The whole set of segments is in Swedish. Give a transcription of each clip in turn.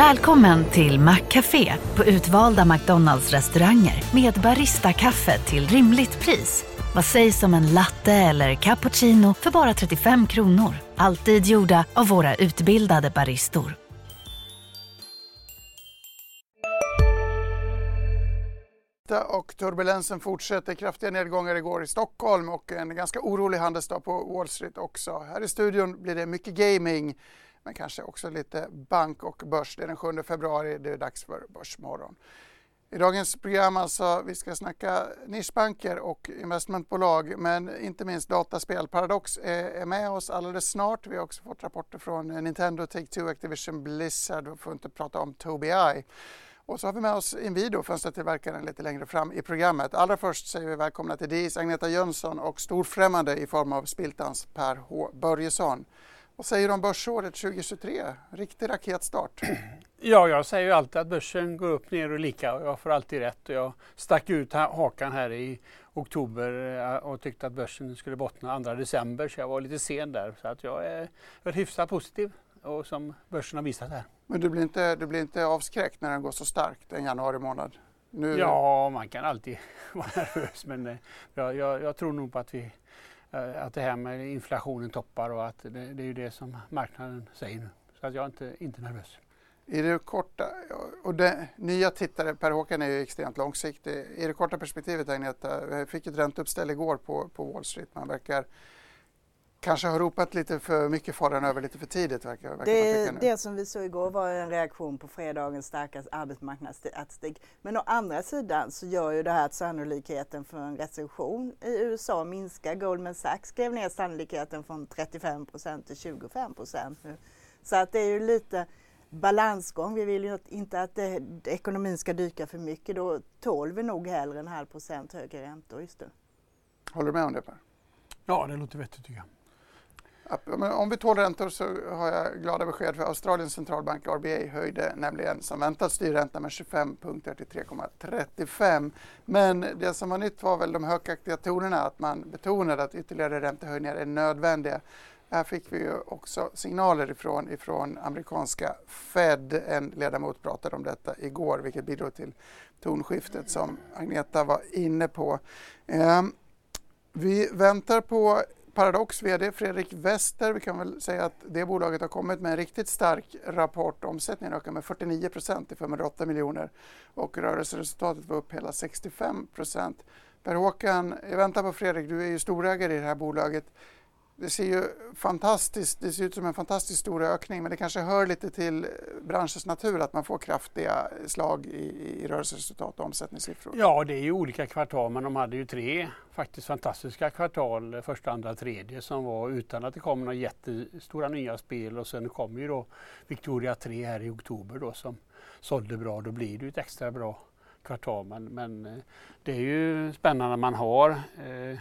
Välkommen till Maccafé på utvalda McDonalds restauranger med Baristakaffe till rimligt pris. Vad sägs om en latte eller cappuccino för bara 35 kronor? Alltid gjorda av våra utbildade baristor. och turbulensen fortsätter. Kraftiga nedgångar igår i Stockholm och en ganska orolig handelsdag på Wall Street också. Här i studion blir det mycket gaming men kanske också lite bank och börs. Det är den 7 februari, det är dags för Börsmorgon. I dagens program alltså, vi ska snacka nischbanker och investmentbolag men inte minst dataspel. Paradox är, med oss alldeles snart. Vi har också fått rapporter från Nintendo, Take-Two, Activision, Blizzard. Vi får inte prata om Tobii. Och så har vi med oss Inwido, fönstertillverkaren, lite längre fram i programmet. Allra först säger vi välkomna till DIS Agneta Jönsson och storfrämmande i form av Spiltans Per H Börjesson. Vad säger du om börsåret 2023? Riktig raketstart. Ja, jag säger ju alltid att börsen går upp, ner och lika och jag får alltid rätt. Och jag stack ut hakan här i oktober eh, och tyckte att börsen skulle bottna 2 december så jag var lite sen där. Så att jag är, jag är hyfsat positiv och som börsen har visat här. Men du blir inte, du blir inte avskräckt när den går så starkt en januari månad? Nu... Ja, man kan alltid vara nervös men eh, jag, jag, jag tror nog på att vi Eh, att det här med inflationen toppar och att det, det är ju det som marknaden säger nu. Så att jag är inte, inte nervös. I det korta, och det, nya tittare, Per Håkan är ju extremt långsiktig. I det korta perspektivet Agneta, vi eh, fick ett ränteuppställ igår på, på Wall Street. Man verkar kanske har ropat lite för mycket faran över lite för tidigt. Verkar, verkar det, det som vi såg igår var en reaktion på fredagens starka arbetsmarknadsstatistik. Men å andra sidan så gör ju det här att sannolikheten för en recession i USA minskar. Goldman Sachs skrev ner sannolikheten från 35 procent till 25 procent nu. Så att det är ju lite balansgång. Vi vill ju inte att det, ekonomin ska dyka för mycket. Då tål vi nog hellre en halv procent högre räntor just nu. Håller du med om det Per? Ja, det låter vettigt tycker jag. Om vi tål räntor så har jag glada besked för Australiens centralbank RBA höjde nämligen som väntat styrräntan med 25 punkter till 3,35. Men det som var nytt var väl de högaktiga tonerna att man betonade att ytterligare räntehöjningar är nödvändiga. Här fick vi ju också signaler ifrån, ifrån amerikanska Fed. En ledamot pratade om detta igår vilket bidrog till tonskiftet som Agneta var inne på. Eh, vi väntar på Paradox VD Fredrik Wester, vi kan väl säga att det bolaget har kommit med en riktigt stark rapport. Omsättningen ökar med 49 procent till 508 miljoner och rörelseresultatet var upp hela 65 procent. Per-Håkan, jag väntar på Fredrik, du är ju storägare i det här bolaget det ser ju fantastiskt, det ser ut som en fantastiskt stor ökning men det kanske hör lite till branschens natur att man får kraftiga slag i, i rörelseresultat och omsättningssiffror. Ja, det är ju olika kvartal men de hade ju tre faktiskt fantastiska kvartal, första, andra, tredje som var utan att det kom några jättestora nya spel och sen kom ju då Victoria 3 här i oktober då som sålde bra. Då blir det ju ett extra bra kvartal men, men eh, det är ju spännande man har eh,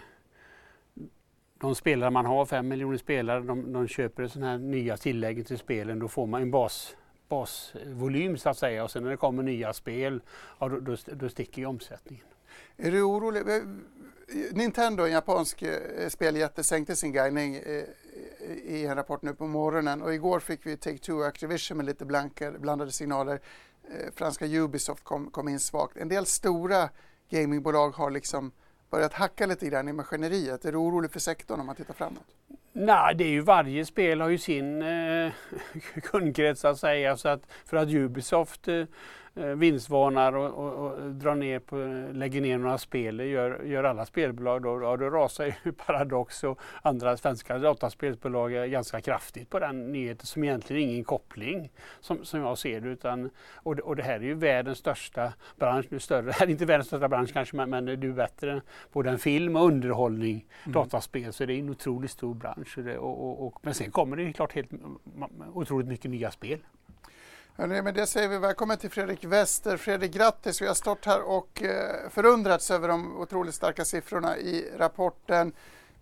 de spelare man har, fem miljoner spelare, de, de köper sådana här nya tillägg till spelen. Då får man en bas, basvolym så att säga och sen när det kommer nya spel, ja, då, då, då sticker ju omsättningen. Är du orolig? Nintendo, en japansk eh, speljätte, sänkte sin guidning eh, i en rapport nu på morgonen och igår fick vi Take-Two och Activision med lite blanka, blandade signaler. Eh, franska Ubisoft kom, kom in svagt. En del stora gamingbolag har liksom börjat hacka lite grann i maskineriet? Är du orolig för sektorn om man tittar framåt? Nej, det är ju varje spel har ju sin eh, kundkrets att säga. Så att för att Ubisoft eh, vinstvarnar och, och, och drar ner på, lägger ner några spel, gör, gör alla spelbolag då, ja, då rasar ju Paradox och andra svenska dataspelsbolag ganska kraftigt på den nyheten som egentligen ingen koppling som, som jag ser det. Utan, och, och det här är ju världens största bransch, nu större, inte världens största bransch kanske men, men det är bättre både en film och underhållning, mm. dataspel, så det är en otroligt stor bransch. Det, och, och, men sen kommer det klart helt otroligt mycket nya spel. Hörrni, med det säger vi välkommen till Fredrik Wester. Fredrik, grattis! Vi har stått här och eh, förundrats över de otroligt starka siffrorna i rapporten.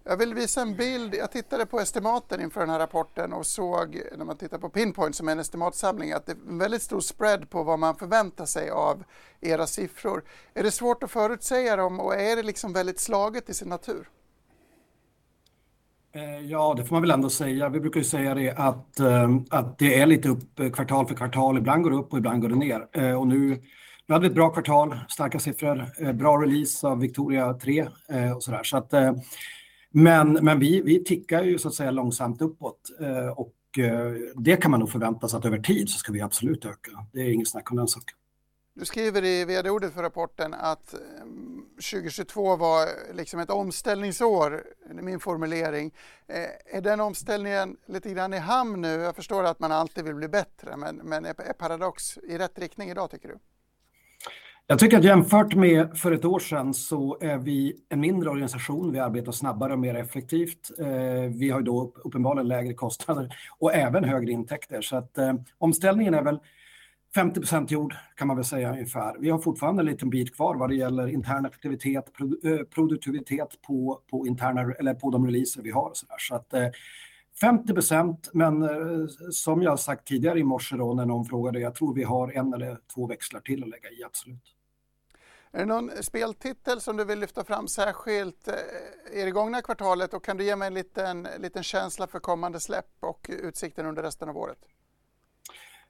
Jag vill visa en bild. Jag tittade på estimaten inför den här rapporten och såg, när man tittar på Pinpoint som är en estimatsamling, att det är en väldigt stor spread på vad man förväntar sig av era siffror. Är det svårt att förutsäga dem och är det liksom väldigt slaget i sin natur? Eh, ja, det får man väl ändå säga. Vi brukar ju säga det att, eh, att det är lite upp eh, kvartal för kvartal. Ibland går det upp och ibland går det ner. Och nu, nu hade vi ett bra kvartal, starka siffror, bra release av Victoria 3 och sådär. Så att, men men vi, vi tickar ju så att säga långsamt uppåt och det kan man nog förvänta sig att över tid så ska vi absolut öka. Det är inget snack om den saken. Du skriver i vd-ordet för rapporten att 2022 var liksom ett omställningsår, min formulering. Eh, är den omställningen lite grann i hamn nu? Jag förstår att man alltid vill bli bättre, men, men är Paradox i rätt riktning idag tycker du? Jag tycker att jämfört med för ett år sedan så är vi en mindre organisation. Vi arbetar snabbare och mer effektivt. Eh, vi har då uppenbarligen lägre kostnader och även högre intäkter. Så att eh, omställningen är väl 50 procent gjord kan man väl säga ungefär. Vi har fortfarande en liten bit kvar vad det gäller intern aktivitet, produktivitet på, på, interna, eller på de releaser vi har. Så, där. så att, eh, 50 procent, men eh, som jag sagt tidigare i morse då när någon frågade, jag tror vi har en eller två växlar till att lägga i, absolut. Är det någon speltitel som du vill lyfta fram särskilt eh, i det gångna kvartalet och kan du ge mig en liten, liten känsla för kommande släpp och utsikten under resten av året?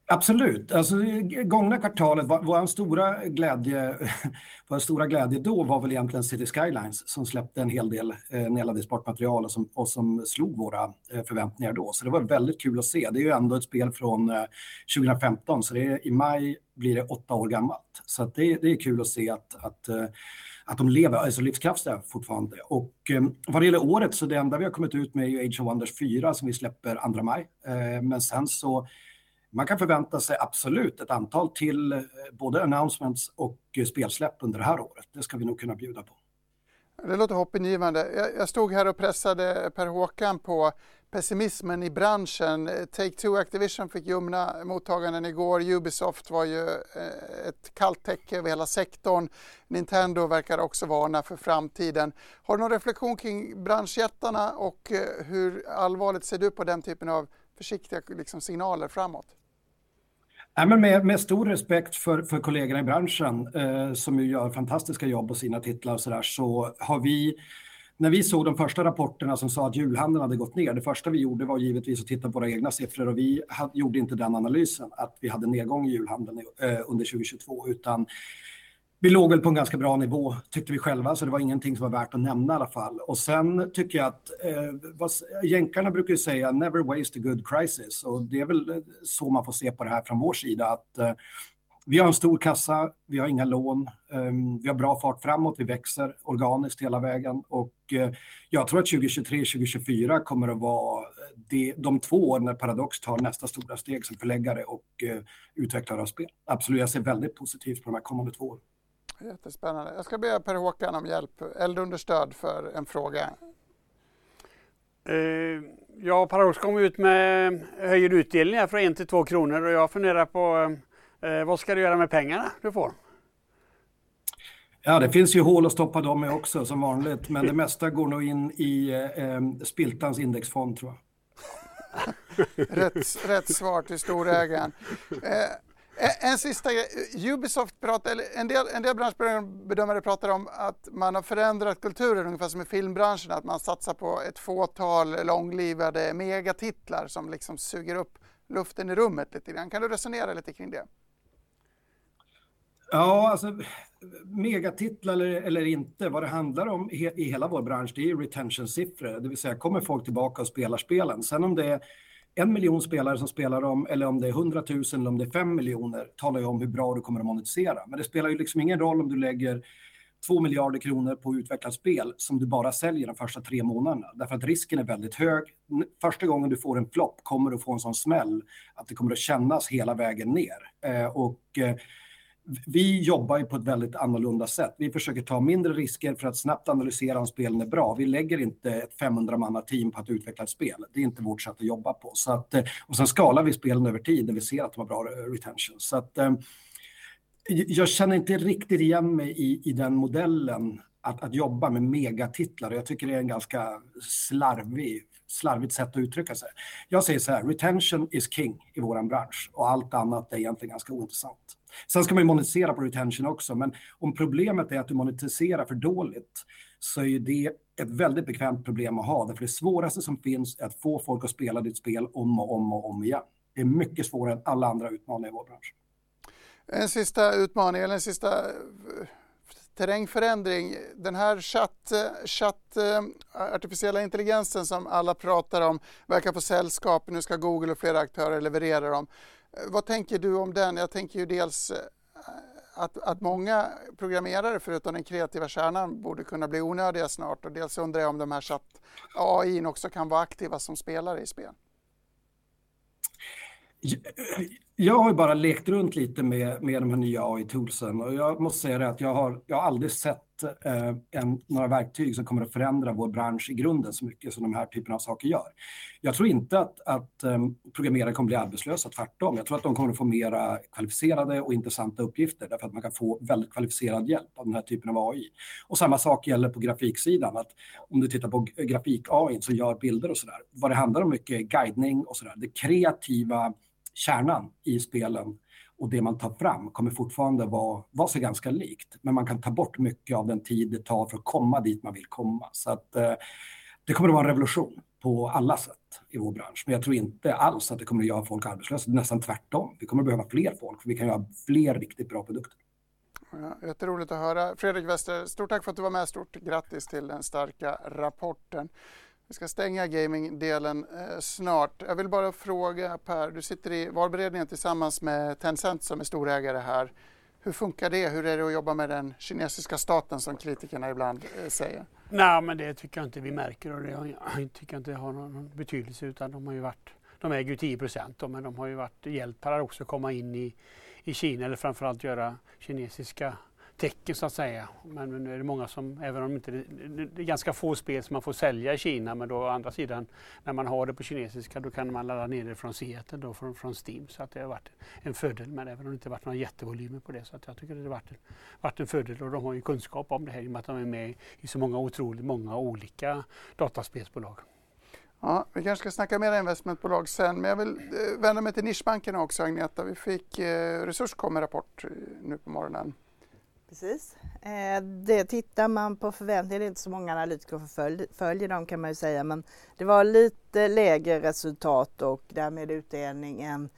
Absolut. Alltså, gångna kvartalet, vår stora glädje, vår stora glädje då var väl egentligen City Skylines som släppte en hel del eh, nedladdningsbart material och som, och som slog våra eh, förväntningar då. Så det var väldigt kul att se. Det är ju ändå ett spel från eh, 2015, så det är, i maj blir det åtta år gammalt. Så det, det, är kul att se att, att eh, att de lever, alltså livskraftiga fortfarande. Och eh, vad det gäller året så det enda vi har kommit ut med är ju Age of Wonders 4 som vi släpper 2 maj. Eh, men sen så man kan förvänta sig absolut ett antal till eh, både announcements och eh, spelsläpp under det här året. Det ska vi nog kunna bjuda på. Det låter hoppingivande. Jag stod här och pressade Per Håkan på pessimismen i branschen. Take-Two Activision fick ljumna mottaganden igår. Ubisoft var ju eh, ett kallt täcke över hela sektorn. Nintendo verkar också varna för framtiden. Har du någon reflektion kring branschjättarna och hur allvarligt ser du på den typen av försiktiga liksom, signaler framåt? Nej, men med, med stor respekt för, för kollegorna i branschen eh, som ju gör fantastiska jobb och sina titlar och så där, så har vi när vi såg de första rapporterna som sa att julhandeln hade gått ner, det första vi gjorde var givetvis att titta på våra egna siffror och vi hade, gjorde inte den analysen att vi hade nedgång i julhandeln eh, under 2022 utan vi låg väl på en ganska bra nivå tyckte vi själva, så det var ingenting som var värt att nämna i alla fall. Och sen tycker jag att eh, vad, jänkarna brukar ju säga never waste a good crisis och det är väl eh, så man får se på det här från vår sida att eh, vi har en stor kassa, vi har inga lån, ehm, vi har bra fart framåt, vi växer organiskt hela vägen och eh, jag tror att 2023-2024 kommer att vara eh, de, de två år när Paradox tar nästa stora steg som förläggare och utvecklare av spel. Absolut, jag ser väldigt positivt på de här kommande två åren. Jättespännande. Jag ska be Per-Håkan om hjälp, eldunderstöd för en fråga. Uh, ja, Paradox kom ut med höjd utdelning här från 1 till 2 kronor och jag funderar på uh, vad ska du göra med pengarna du får? Ja, det finns ju hål att stoppa dem i också som vanligt, men det mesta går nog in i eh, Spiltans indexfond tror jag. rätt, rätt svar till storägaren. Eh, en sista grej. Ubisoft pratar, eller en del, en del branschbedömare pratar om att man har förändrat kulturen ungefär som i filmbranschen, att man satsar på ett fåtal långlivade megatitlar som liksom suger upp luften i rummet lite grann. Kan du resonera lite kring det? Ja, alltså megatitlar eller, eller inte, vad det handlar om i hela vår bransch, det är retention-siffror, det vill säga kommer folk tillbaka och spelar spelen. Sen om det är en miljon spelare som spelar dem eller om det är 100 000 eller om det är 5 miljoner talar ju om hur bra du kommer att monetisera. Men det spelar ju liksom ingen roll om du lägger 2 miljarder kronor på att utveckla spel som du bara säljer de första tre månaderna. Därför att risken är väldigt hög. Första gången du får en flopp kommer du få en sån smäll att det kommer att kännas hela vägen ner. Eh, och eh, vi jobbar ju på ett väldigt annorlunda sätt. Vi försöker ta mindre risker för att snabbt analysera om spelen är bra. Vi lägger inte ett 500 manna team på att utveckla ett spel. Det är inte vårt sätt att jobba på. Så att, eh, och sen skalar vi spelen över tid när vi ser att de har bra eh, retention. Så att, eh, jag känner inte riktigt igen mig i, i den modellen att, att jobba med megatitlar. Jag tycker det är en ganska slarvig, slarvigt sätt att uttrycka sig. Jag säger så här, retention is king i vår bransch och allt annat är egentligen ganska ointressant. Sen ska man ju monetisera på retention också, men om problemet är att du monetiserar för dåligt så är ju det ett väldigt bekvämt problem att ha. Därför det svåraste som finns är att få folk att spela ditt spel om och om och om igen. Det är mycket svårare än alla andra utmaningar i vår bransch. En sista utmaning, eller en sista eh, terrängförändring. Den här chatt, chatt, eh, artificiella intelligensen som alla pratar om verkar få sällskap. Nu ska Google och flera aktörer leverera dem. Eh, vad tänker du om den? Jag tänker ju dels eh, att, att många programmerare förutom den kreativa kärnan borde kunna bli onödiga snart och dels undrar jag om de här chatt AI också kan vara aktiva som spelare i spel. Jag har bara lekt runt lite med, med de här nya AI-toolsen och jag måste säga det att jag har, jag har aldrig sett eh, en, några verktyg som kommer att förändra vår bransch i grunden så mycket som de här typerna av saker gör. Jag tror inte att, att um, programmerare kommer bli arbetslösa, tvärtom. Jag tror att de kommer att få mera kvalificerade och intressanta uppgifter därför att man kan få väldigt kvalificerad hjälp av den här typen av AI. Och samma sak gäller på grafiksidan, att om du tittar på grafik-AI som gör bilder och sådär, vad det handlar om mycket är guidning och sådär, det kreativa kärnan i spelen och det man tar fram kommer fortfarande vara, vara sig ganska likt. Men man kan ta bort mycket av den tid det tar för att komma dit man vill komma. Så att, eh, det kommer att vara en revolution på alla sätt i vår bransch. Men jag tror inte alls att det kommer att göra folk arbetslösa. Nästan tvärtom. Vi kommer att behöva fler folk för vi kan göra fler riktigt bra produkter. Ja, jätteroligt att höra. Fredrik Wester, stort tack för att du var med. Stort grattis till den starka rapporten. Vi ska stänga gamingdelen eh, snart. Jag vill bara fråga Per, du sitter i valberedningen tillsammans med Tencent som är storägare här. Hur funkar det? Hur är det att jobba med den kinesiska staten som kritikerna ibland eh, säger? Nej, men det tycker jag inte vi märker och det jag tycker inte det har någon betydelse utan de har ju varit, de äger ju 10 procent men de har ju varit hjälpt också att komma in i, i Kina eller framförallt göra kinesiska tecken så att säga. Men nu är det många som, även om inte det, är ganska få spel som man får sälja i Kina, men då å andra sidan när man har det på kinesiska då kan man ladda ner det från Seattle, då, från, från Steam. Så att det har varit en fördel, men även om det inte varit några jättevolymer på det. Så att jag tycker det har varit, varit en fördel och de har ju kunskap om det här i och med att de är med i så många otroligt många olika dataspelsbolag. Ja, vi kanske ska snacka mer investmentbolag sen, men jag vill eh, vända mig till nischbankerna också Agneta. Vi fick eh, Resurs kom med rapport eh, nu på morgonen. Precis. Eh, det tittar man på förväntningar, det är inte så många analytiker som följer dem kan man ju säga, men det var lite lägre resultat och därmed utdelning än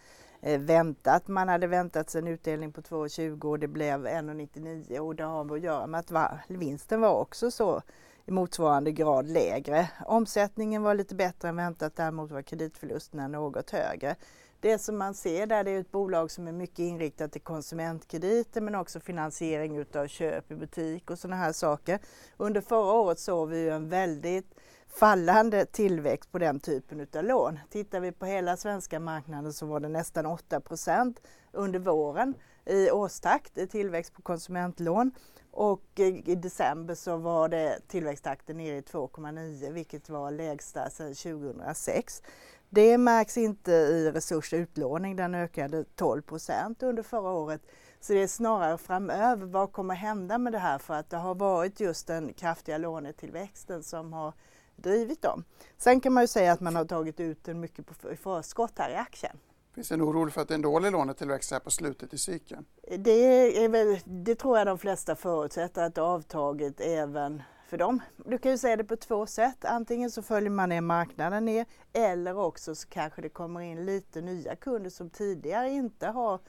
eh, väntat. Man hade väntat sig en utdelning på 2,20 och det blev 1,99 och det har att göra med att vinsten var också så i motsvarande grad lägre. Omsättningen var lite bättre än väntat, däremot var kreditförlusterna något högre. Det som man ser där det är ett bolag som är mycket inriktat till konsumentkrediter men också finansiering utav köp i butik och sådana här saker. Under förra året såg vi en väldigt fallande tillväxt på den typen utav lån. Tittar vi på hela svenska marknaden så var det nästan 8% under våren i årstakt i tillväxt på konsumentlån och i december så var det tillväxttakten nere i 2,9 vilket var lägsta sedan 2006. Det märks inte i resursutlåning, den ökade 12 procent under förra året. Så det är snarare framöver, vad kommer hända med det här? För att det har varit just den kraftiga lånetillväxten som har drivit dem. Sen kan man ju säga att man har tagit ut en mycket på förskott här i aktien. Finns det en oro för att det är en dålig lånetillväxt här på slutet i cykeln? Det, väl, det tror jag de flesta förutsätter att avtaget även för dem. Du kan ju säga det på två sätt. Antingen så följer man ner marknaden ner eller också så kanske det kommer in lite nya kunder som tidigare inte har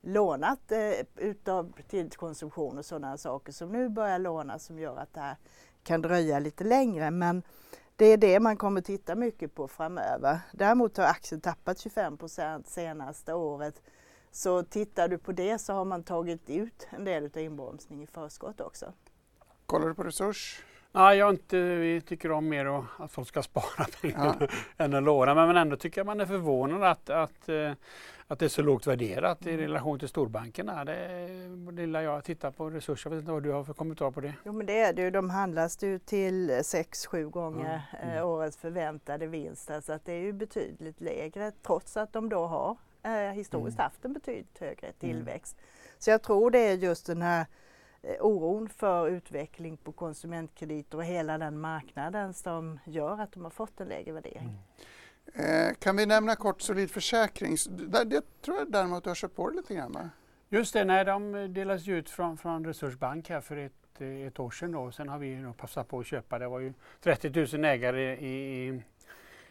lånat eh, utav till konsumtion och sådana saker som nu börjar låna som gör att det här kan dröja lite längre. Men det är det man kommer titta mycket på framöver. Däremot har aktien tappat 25 procent senaste året. Så tittar du på det så har man tagit ut en del av inbromsning i förskott också. Kollar du på Resurs? Nej, jag inte, vi tycker om mer att folk ska spara pengar ja. än att låna. Men ändå tycker jag man är förvånad att, att, eh, att det är så lågt värderat i relation till storbankerna. Det lilla jag tittar på resurser, jag vet inte vad du har för kommentar på det? Jo men det är det ju, de handlas ju till 6-7 gånger mm. Mm. årets förväntade vinst. Så att det är ju betydligt lägre trots att de då har eh, historiskt mm. haft en betydligt högre mm. tillväxt. Så jag tror det är just den här Eh, oron för utveckling på konsumentkrediter och hela den marknaden som gör att de har fått en lägre värdering. Mm. Eh, kan vi nämna kort Solid Försäkring? Det, det tror jag däremot du har köpt på det lite grann va? Just det, nej, de delades ut från, från Resursbank här för ett, ett år sedan. Då. Sen har vi då passat på att köpa. Det var ju 30 000 ägare i,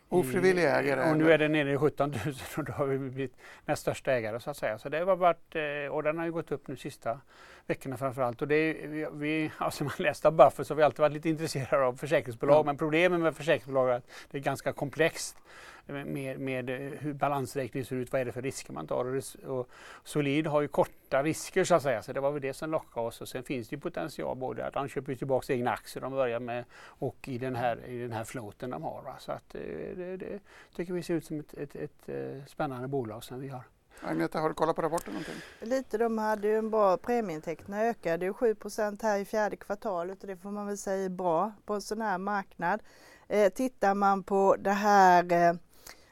Ofrivilliga ägare? Och nu är det nere i 17 000 och då har vi blivit näst största ägare så att säga. Så det har varit, eh, och den har ju gått upp nu sista veckorna framförallt. Och det är, vi, vi, alltså man läst av Buffett så har vi alltid varit lite intresserade av försäkringsbolag. Mm. Men problemet med försäkringsbolag är att det är ganska komplext med, med hur balansräkningen ser ut, vad är det för risker man tar. Och, och Solid har ju korta risker så att säga, så det var väl det som lockade oss. Och sen finns det ju potential både att de köper tillbaka egna aktier de börjar med och i den här, i den här floaten de har. Va? Så att eh, det, det tycker vi ser ut som ett, ett, ett, ett eh, spännande bolag som vi har. Agneta, har du kollat på rapporten någonting? Lite, de hade ju en bra premieintäkterna ökade ju 7% här i fjärde kvartalet och det får man väl säga är bra på en sån här marknad. Eh, tittar man på det här eh,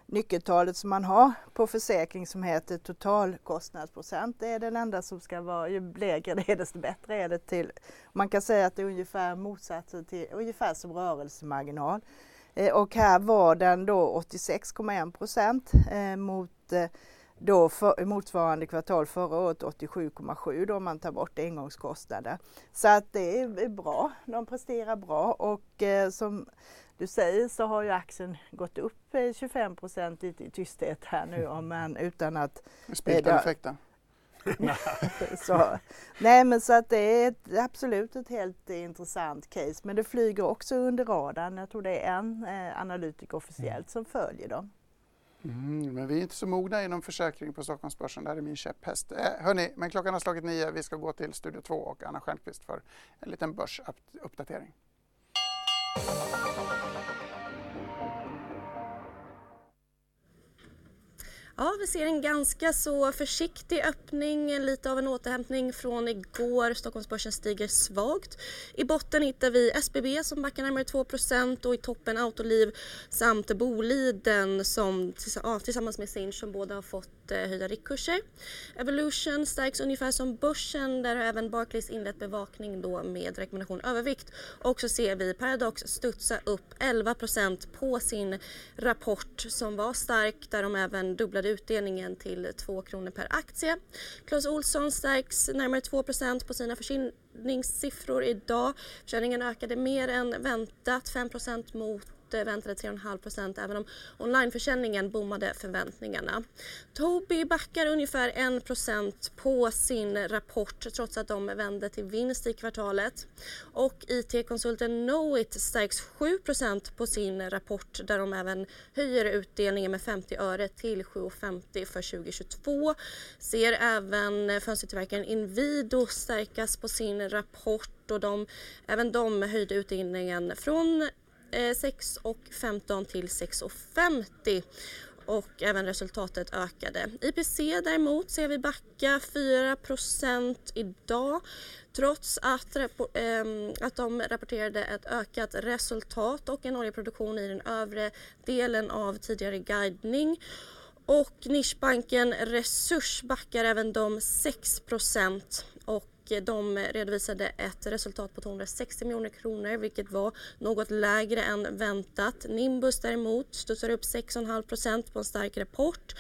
nyckeltalet som man har på försäkring som heter totalkostnadsprocent. Det är den enda som ska vara, ju lägre det är desto bättre är det till. Man kan säga att det är ungefär motsatsen till, ungefär som rörelsemarginal. Eh, och här var den då 86,1 procent eh, mot eh, då för, motsvarande kvartal förra året 87,7 då om man tar bort engångskostnader. Så att det är bra, de presterar bra och eh, som du säger så har ju aktien gått upp 25 procent i tysthet här nu om man utan att... Spiltan-effekten. så, nej men så att det är ett, absolut ett helt intressant case men det flyger också under radarn. Jag tror det är en eh, analytiker officiellt som följer dem. Mm, men vi är inte så mogna inom försäkring på Stockholmsbörsen. Det här är min käpphäst. Eh, hörni, men klockan har slagit nio. Vi ska gå till Studio 2 och Anna Stjernqvist för en liten börsuppdatering. Ja, vi ser en ganska så försiktig öppning, lite av en återhämtning från igår. Stockholmsbörsen stiger svagt. I botten hittar vi SBB som backar närmare 2% och i toppen Autoliv samt Boliden som tillsammans med Sinch som båda har fått eh, höjda riktkurser. Evolution stärks ungefär som börsen där har även Barclays inlett bevakning då med rekommendation övervikt. Och så ser vi Paradox studsa upp 11% på sin rapport som var stark där de även dubblade ökade utdelningen till 2 kronor per aktie. Clas Olsson stärks närmare 2% på sina försäljningssiffror idag. Försäljningen ökade mer än väntat, 5% mot väntade 3,5 % även om onlineförsäljningen bommade förväntningarna. Tobii backar ungefär 1 % på sin rapport trots att de vände till vinst i kvartalet. Och IT-konsulten Knowit stärks 7 % på sin rapport där de även höjer utdelningen med 50 öre till 7,50 för 2022. Ser även fönstertillverkaren Inwido stärkas på sin rapport och de, även de höjde utdelningen från Eh, 6,15 till 6,50 och även resultatet ökade. IPC däremot ser vi backa 4% idag trots att, ehm, att de rapporterade ett ökat resultat och en oljeproduktion i den övre delen av tidigare guidning. Och nischbanken Resurs backar även de 6 och Eh, de redovisade ett resultat på 260 miljoner kronor vilket var något lägre än väntat. Nimbus däremot studsar upp 6,5% på en stark rapport.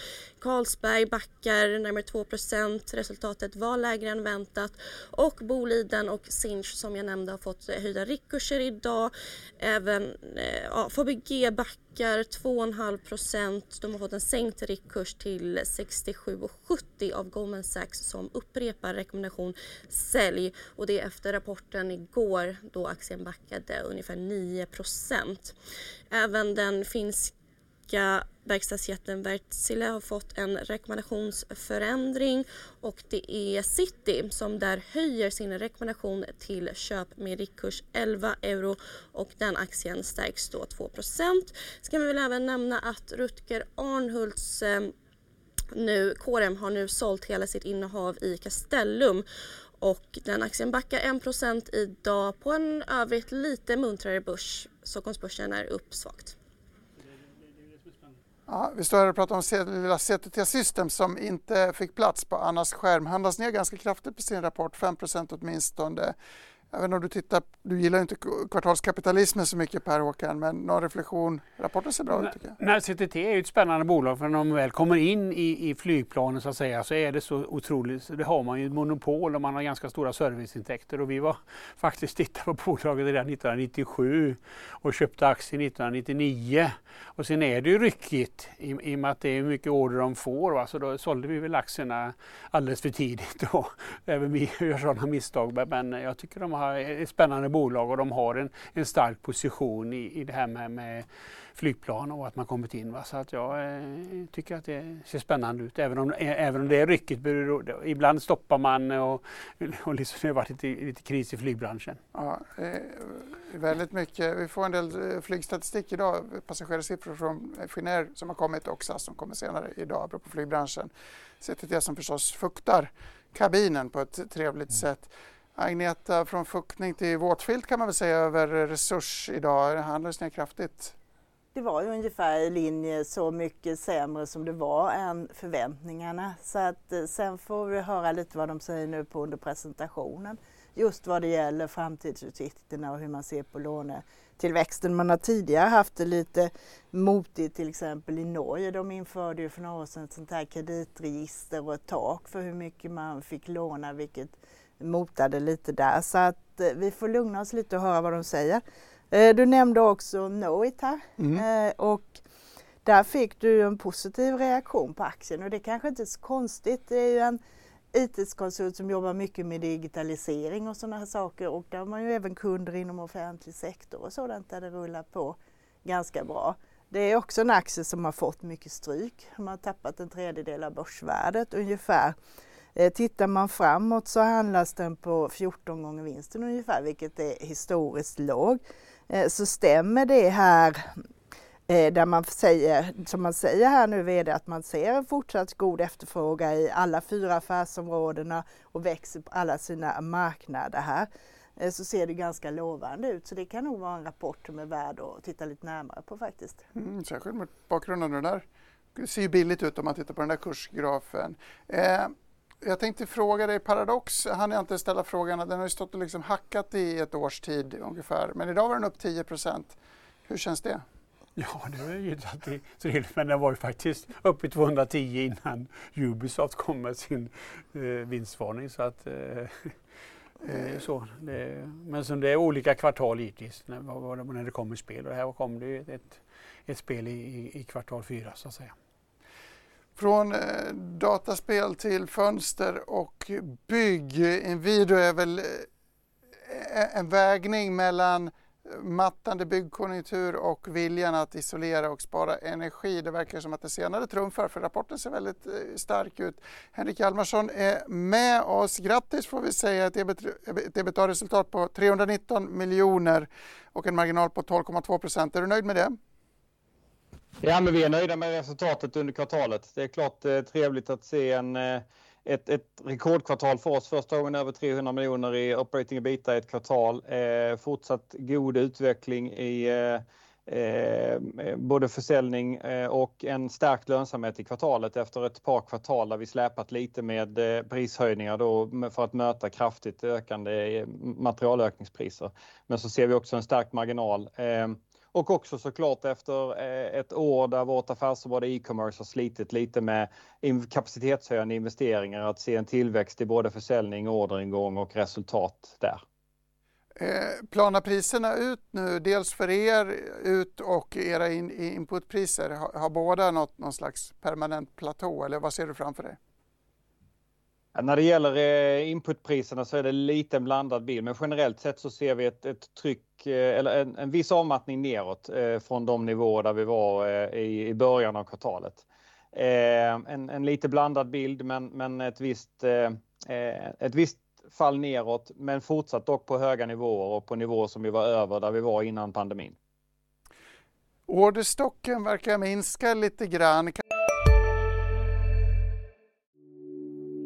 Carlsberg backar närmare 2% Resultatet var lägre än väntat. Och Boliden och Sinch som jag nämnde har fått höjda riktkurser idag. Även eh, ja, Fabege backar 2,5 De har fått en sänkt riktkurs till 67,70 av Goldman Sachs som upprepar rekommendation sälj. Och det efter rapporten igår då aktien backade ungefär 9% Även den finska tyska verkstadsjätten Wärtsilä har fått en rekommendationsförändring och det är City som där höjer sin rekommendation till köp med riktkurs 11 euro och den aktien stärks då 2% Ska vi väl även nämna att Rutger Arnhults eh, nu, KRM har nu sålt hela sitt innehav i Castellum och den aktien backar 1% idag på en övrigt lite muntrare börs. Stockholmsbörsen är upp svagt. Ja, vi står här och pratar om lilla CTT-system som inte fick plats på Annas skärm. Handlas ner ganska kraftigt på sin rapport, 5% åtminstone. Även om du tittar, du gillar inte kvartalskapitalismen så mycket Per Håkan, men någon reflektion? Rapporten ser bra ut tycker jag. Nej, CTT är ett spännande bolag för när man väl kommer in i, i flygplanen så att säga så är det så otroligt, det har man ju ett monopol och man har ganska stora serviceintäkter och vi var faktiskt tittade på bolaget redan 1997 och köpte aktier 1999 och sen är det ju ryckigt i, i och med att det är mycket order de får va? så då sålde vi väl aktierna alldeles för tidigt och även vi gör sådana misstag men jag tycker de har ett spännande bolag och de har en, en stark position i, i det här med, med flygplan och att man kommit in. Va? Så att jag eh, tycker att det ser spännande ut. Även om, eh, även om det är ryckigt. Ibland stoppar man och, och liksom det har varit lite, lite kris i flygbranschen. Ja, eh, väldigt mycket. Vi får en del eh, flygstatistik idag. Passagerarsiffror från Finnair som har kommit och SAS som kommer senare idag apropå flygbranschen. CTT som förstås fuktar kabinen på ett trevligt mm. sätt. Agneta, från fuktning till våtfilt kan man väl säga över resurs idag. Det handlades ner kraftigt. Det var ju ungefär i linje så mycket sämre som det var än förväntningarna. Så att eh, sen får vi höra lite vad de säger nu på under presentationen. Just vad det gäller framtidsutsikterna och hur man ser på lånetillväxten. Man har tidigare haft det lite motigt till exempel i Norge. De införde ju för några år sedan ett sånt här kreditregister och ett tak för hur mycket man fick låna vilket motade lite där. Så att eh, vi får lugna oss lite och höra vad de säger. Eh, du nämnde också här mm. Eh, och där fick du en positiv reaktion på aktien och det kanske inte är så konstigt. Det är ju en IT-konsult som jobbar mycket med digitalisering och sådana här saker och där har man ju även kunder inom offentlig sektor och sådant där det rullar på ganska bra. Det är också en aktie som har fått mycket stryk. Man har tappat en tredjedel av börsvärdet ungefär. Eh, tittar man framåt så handlas den på 14 gånger vinsten ungefär, vilket är historiskt låg. Eh, så stämmer det här eh, där man säger, som man säger här nu VD, att man ser en fortsatt god efterfrågan i alla fyra affärsområdena och växer på alla sina marknader här eh, så ser det ganska lovande ut. Så det kan nog vara en rapport som är värd att titta lite närmare på faktiskt. Mm, särskilt mot bakgrund av det där. Det ser ju billigt ut om man tittar på den där kursgrafen. Eh, jag tänkte fråga dig, Paradox hann jag inte ställa frågan, den har ju stått och liksom hackat i ett års tid ungefär, men idag var den upp 10% Hur känns det? Ja, det är ju trevligt, men den var ju faktiskt uppe i 210 innan Ubisoft kom med sin eh, vinstvarning. Så att, eh, eh, så, det, men som det är olika kvartal givetvis när, när det kommer spel och här kom det ett, ett spel i, i kvartal fyra så att säga. Från eh, dataspel till fönster och bygg. Inwido är väl eh, eh, en vägning mellan mattande byggkonjunktur och viljan att isolera och spara energi. Det verkar som att det senare trumfar för rapporten ser väldigt stark ut. Henrik Hjalmarsson är med oss. Grattis får vi säga, ett ebitda-resultat på 319 miljoner och en marginal på 12,2 procent. Är du nöjd med det? Ja, men vi är nöjda med resultatet under kvartalet. Det är klart eh, trevligt att se en, eh, ett, ett rekordkvartal för oss. Första gången över 300 miljoner i operating ebita i ett kvartal. Eh, fortsatt god utveckling i eh, eh, både försäljning eh, och en stärkt lönsamhet i kvartalet efter ett par kvartal där vi släpat lite med eh, prishöjningar då för att möta kraftigt ökande eh, materialökningspriser. Men så ser vi också en stark marginal. Eh, och också såklart efter eh, ett år där vårt affärsområde e-commerce har slitit lite med kapacitetshöjande investeringar att se en tillväxt i både försäljning, orderingång och resultat där. Eh, planar priserna ut nu, dels för er ut och era inputpriser? Har, har båda nått någon slags permanent platå eller vad ser du framför dig? När det gäller eh, inputpriserna så är det lite en blandad bild, men generellt sett så ser vi ett, ett tryck eh, eller en, en viss avmattning neråt eh, från de nivåer där vi var i, i början av kvartalet. En, en lite blandad bild, men, men ett, visst, ett visst fall neråt, men fortsatt dock på höga nivåer och på nivåer som vi var över där vi var innan pandemin. Orderstocken verkar minska lite grann.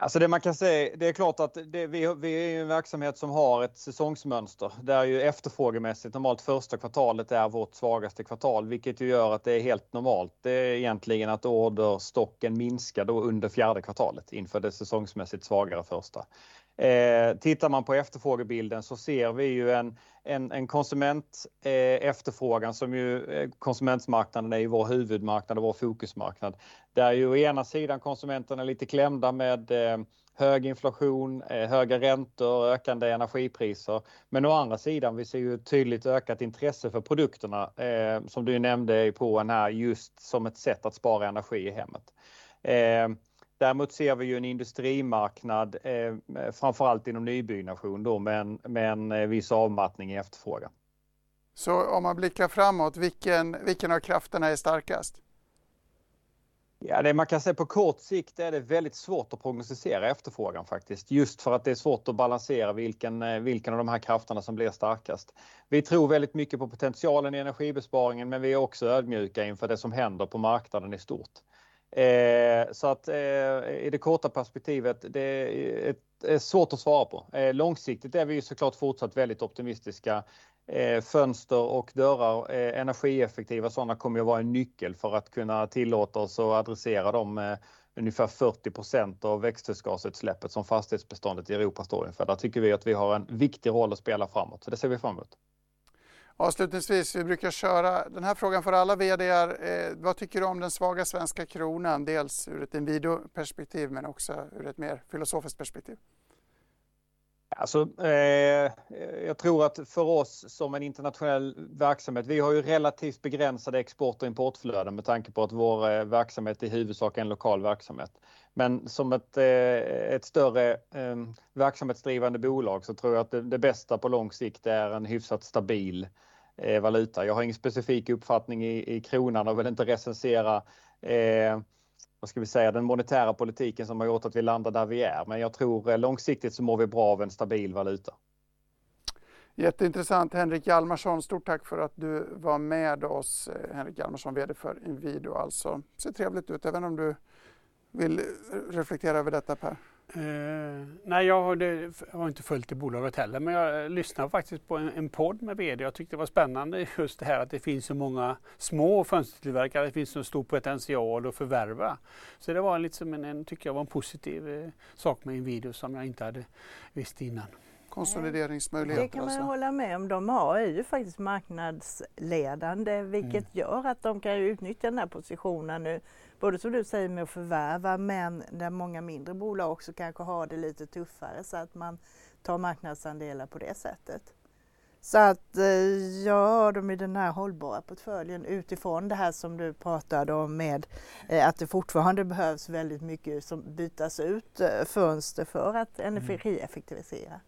Alltså det man kan säga, det är klart att det, vi, vi är en verksamhet som har ett säsongsmönster där ju efterfrågemässigt normalt första kvartalet är vårt svagaste kvartal, vilket ju gör att det är helt normalt. Det är egentligen att orderstocken minskar då under fjärde kvartalet inför det säsongsmässigt svagare första. Eh, tittar man på efterfrågebilden så ser vi ju en, en, en konsument eh, efterfrågan som ju eh, konsumentmarknaden är ju vår huvudmarknad och vår fokusmarknad. Där ju å ena sidan konsumenterna är lite klämda med eh, hög inflation, eh, höga räntor, ökande energipriser. Men å andra sidan, vi ser ju tydligt ökat intresse för produkterna eh, som du nämnde i proven här just som ett sätt att spara energi i hemmet. Däremot ser vi ju en industrimarknad, framförallt inom nybyggnation då, med en, viss avmattning i efterfrågan. Så om man blickar framåt, vilken, vilken av krafterna är starkast? Ja, det man kan säga på kort sikt är det väldigt svårt att prognostisera efterfrågan faktiskt. Just för att det är svårt att balansera vilken, eh, vilken av de här krafterna som blir starkast. Vi tror väldigt mycket på potentialen i energibesparingen men vi är också ödmjuka inför det som händer på marknaden i stort. Eh, så att eh, i det korta perspektivet, det är, ett, är svårt att svara på. Eh, långsiktigt är vi såklart fortsatt väldigt optimistiska. Eh, fönster och dörrar, eh, energieffektiva sådana kommer att vara en nyckel för att kunna tillåta oss att adressera de ungefär 40 procent av växthusgasutsläppet som fastighetsbeståndet i Europa står inför. Där tycker vi att vi har en viktig roll att spela framåt, så det ser vi fram emot. Avslutningsvis, vi brukar köra den här frågan för alla VD. Eh, vad tycker du om den svaga svenska kronan? Dels ur ett Inwido-perspektiv men också ur ett mer filosofiskt perspektiv. Alltså, eh, jag tror att för oss som en internationell verksamhet, vi har ju relativt begränsade export och importflöden med tanke på att vår eh, verksamhet i huvudsak är en lokal verksamhet. Men som ett, eh, ett större eh, verksamhetsdrivande bolag så tror jag att det, det bästa på lång sikt är en hyfsat stabil eh, valuta. Jag har ingen specifik uppfattning i, i kronan och vill inte recensera eh, vad ska vi säga, den monetära politiken som har gjort att vi landar där vi är. Men jag tror eh, långsiktigt så mår vi bra av en stabil valuta. Jätteintressant. Henrik Hjalmarsson, stort tack för att du var med oss. Eh, Henrik Hjalmarsson, VD för Inwido alltså. Ser trevligt ut, även om du vill eh, reflektera över detta Per. Uh, nej, jag har, det, har, inte följt det bolaget heller, men jag lyssnade faktiskt på en, en podd med VD. Jag tyckte det var spännande just det här att det finns så många små fönstertillverkare. Det finns så stor potential att förvärva. Så det var liksom en, en tycker jag var en positiv eh, sak med en video som jag inte hade visst innan. Konsolideringsmöjligheter. Det kan man alltså. hålla med om. De har, är ju faktiskt marknadsledande vilket mm. gör att de kan utnyttja den här positionen nu både som du säger med att förvärva men där många mindre bolag också kanske har det lite tuffare så att man tar marknadsandelar på det sättet. Så att eh, jag har dem i den här hållbara portföljen utifrån det här som du pratade om med eh, att det fortfarande behövs väldigt mycket som bytas ut eh, fönster för att mm. energieffektivisera.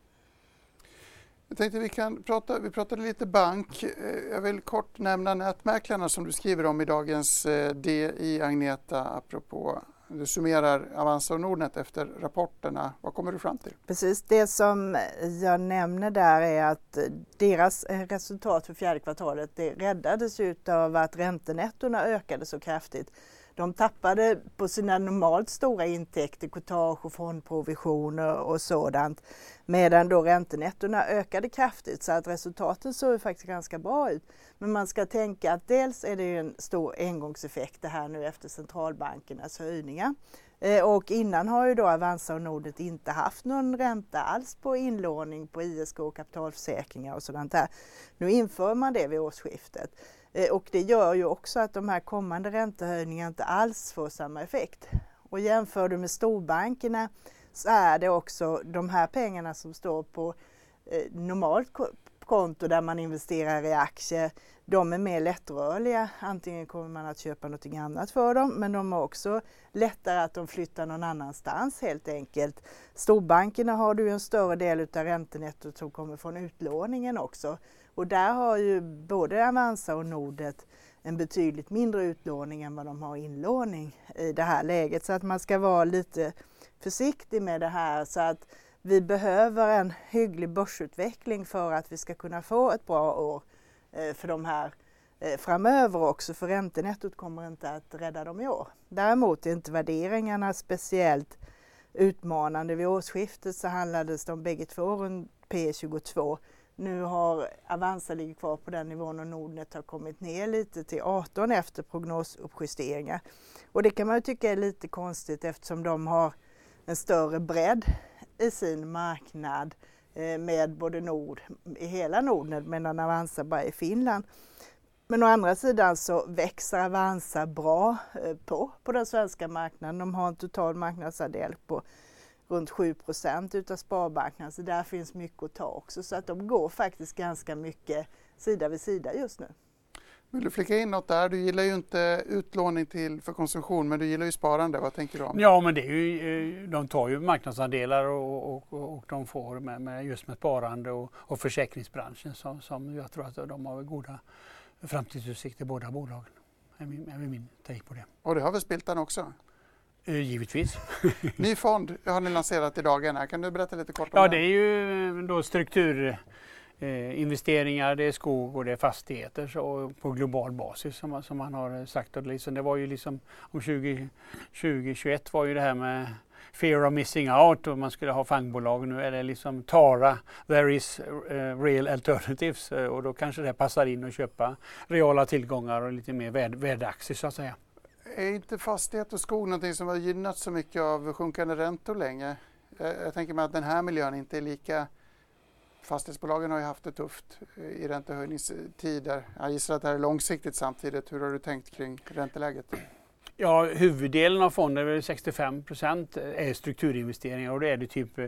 Jag tänkte vi kan prata, vi pratade lite bank. Eh, jag vill kort nämna nätmäklarna som du skriver om i dagens eh, DI Agneta apropå du summerar Avanza och Nordnet efter rapporterna. Vad kommer du fram till? Precis, det som jag nämner där är att deras eh, resultat för fjärde kvartalet det räddades av att räntenettorna ökade så kraftigt de tappade på sina normalt stora intäkter, courtage och fondprovisioner och sådant. Medan då räntenettorna ökade kraftigt så att resultaten såg faktiskt ganska bra ut. Men man ska tänka att dels är det en stor engångseffekt det här nu efter centralbankernas höjningar. Eh, och innan har ju då Avanza och Nordnet inte haft någon ränta alls på inlåning på ISK och kapitalförsäkringar och sådant där. Nu inför man det vid årsskiftet. Eh, och det gör ju också att de här kommande räntehöjningarna inte alls får samma effekt. Och jämför du med storbankerna så är det också de här pengarna som står på eh, normalt konto där man investerar i aktier, de är mer lättrörliga. Antingen kommer man att köpa någonting annat för dem men de är också lättare att de flyttar någon annanstans helt enkelt. Storbankerna har du en större del av räntenettot som kommer från utlåningen också och där har ju både Avanza och Nordet en betydligt mindre utlåning än vad de har inlåning i det här läget. Så att man ska vara lite försiktig med det här så att vi behöver en hygglig börsutveckling för att vi ska kunna få ett bra år eh, för de här eh, framöver också, för räntenettot kommer inte att rädda dem i år. Däremot är inte värderingarna speciellt utmanande. Vid årsskiftet så handlades de bägge två runt P22 nu har Avanza ligger kvar på den nivån och Nordnet har kommit ner lite till 18 efter prognosuppjusteringar. Och det kan man ju tycka är lite konstigt eftersom de har en större bredd i sin marknad eh, med både Nord, i hela Nordnet medan Avanza bara är i Finland. Men å andra sidan så växer Avanza bra eh, på, på den svenska marknaden. De har en total marknadsandel på runt 7% utav sparbankerna så där finns mycket att ta också. Så att de går faktiskt ganska mycket sida vid sida just nu. Vill du flika in något där? Du gillar ju inte utlåning till för konsumtion men du gillar ju sparande. Vad tänker du om? Ja men det är ju, eh, de tar ju marknadsandelar och, och, och de får med, med, just med sparande och, och försäkringsbranschen som, som jag tror att de har goda framtidsutsikter båda bolagen. är min, är min take på det. Och det har väl Spiltan också? Eh, givetvis. Ny fond har ni lanserat i dagarna. Kan du berätta lite kort om ja, det? Ja, det är ju då strukturinvesteringar, det är skog och det är fastigheter så, på global basis som man, som man har sagt. Och liksom, det var ju liksom om 2021 var ju det här med fear of missing out och man skulle ha fangbolag. Nu är det liksom Tara, there is uh, real alternatives och då kanske det passar in att köpa reala tillgångar och lite mer värd, värdaktier så att säga. Är inte fastighet och skog någonting som har gynnats så mycket av sjunkande räntor länge? Jag, eh, jag tänker mig att den här miljön inte är lika Fastighetsbolagen har ju haft det tufft eh, i räntehöjningstider. Jag gissar att det här är långsiktigt samtidigt. Hur har du tänkt kring ränteläget? Ja, huvuddelen av fonden, 65 procent, är strukturinvesteringar och det är det typ eh,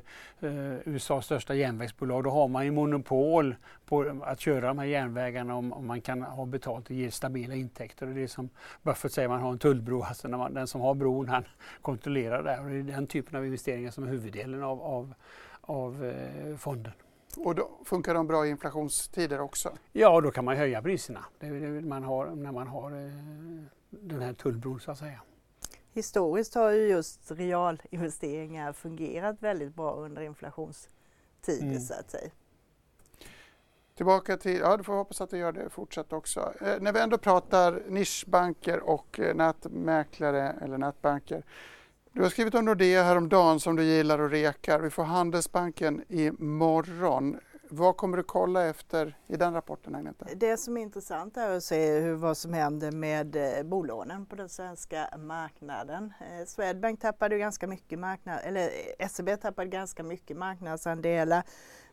USAs största järnvägsbolag. Då har man ju monopol på att köra de här järnvägarna om, om man kan ha betalt och ge stabila intäkter. Och det är som Buffett säger, man har en tullbro. Alltså när man, den som har bron han kontrollerar det. Och det är den typen av investeringar som är huvuddelen av, av, av eh, fonden. Och då funkar de bra i inflationstider också? Ja, då kan man höja priserna det det man har, när man har eh, den här tullbron så att säga. Historiskt har ju just realinvesteringar fungerat väldigt bra under inflationstider mm. så att säga. Tillbaka till, ja du får hoppas att du gör det fortsatt också. Eh, när vi ändå pratar nischbanker och eh, nätmäklare eller nätbanker. Du har skrivit om Nordea häromdagen som du gillar och rekar. Vi får Handelsbanken imorgon. Vad kommer du kolla efter i den rapporten Agneta? Det som är intressant är att se hur, vad som händer med eh, bolånen på den svenska marknaden. Eh, Swedbank tappade ganska mycket marknad, eller eh, SEB tappade ganska mycket marknadsandelar.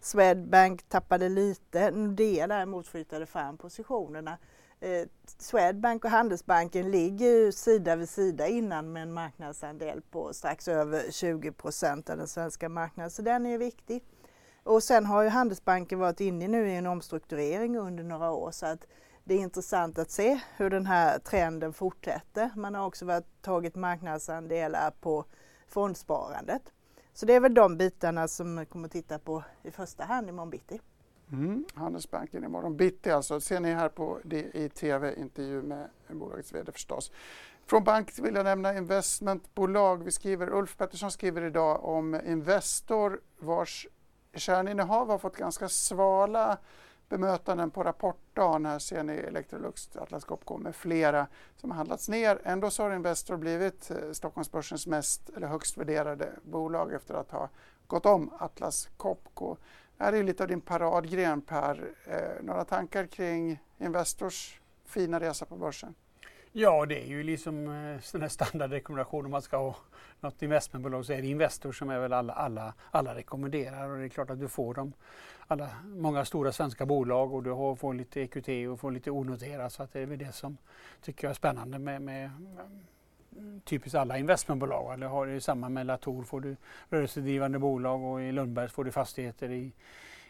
Swedbank tappade lite, Nordea däremot flyttade fram positionerna. Eh, Swedbank och Handelsbanken ligger ju sida vid sida innan med en marknadsandel på strax över 20 procent av den svenska marknaden, så den är viktig. Och sen har ju Handelsbanken varit inne nu i en omstrukturering under några år så att det är intressant att se hur den här trenden fortsätter. Man har också varit, tagit marknadsandelar på fondsparandet. Så det är väl de bitarna som vi kommer att titta på i första hand imorgon bitti. Mm, Handelsbanken imorgon bitti alltså. Ser ni här på det i tv, intervju med bolagets VD förstås. Från bank vill jag nämna investmentbolag. Vi skriver, Ulf Pettersson skriver idag om Investor vars kärninnehav har fått ganska svala bemötanden på rapportdagen. Här ser ni Electrolux, Atlas Copco med flera som har handlats ner. Ändå så har Investor blivit eh, Stockholmsbörsens mest eller högst värderade bolag efter att ha gått om Atlas Copco. Det här är lite av din paradgren Per. Eh, några tankar kring Investors fina resa på börsen? Ja, det är ju liksom eh, den här standardrekommendationen om man ska ha något investmentbolag så är det Investor som är väl alla, alla, alla rekommenderar och det är klart att du får dem. Alla, många stora svenska bolag och du får lite EQT och får lite onoterat så att det är väl det som tycker jag är spännande med, med mm, typiskt alla investmentbolag. Eller har det samma med Latour får du rörelsedrivande bolag och i Lundbergs får du fastigheter i,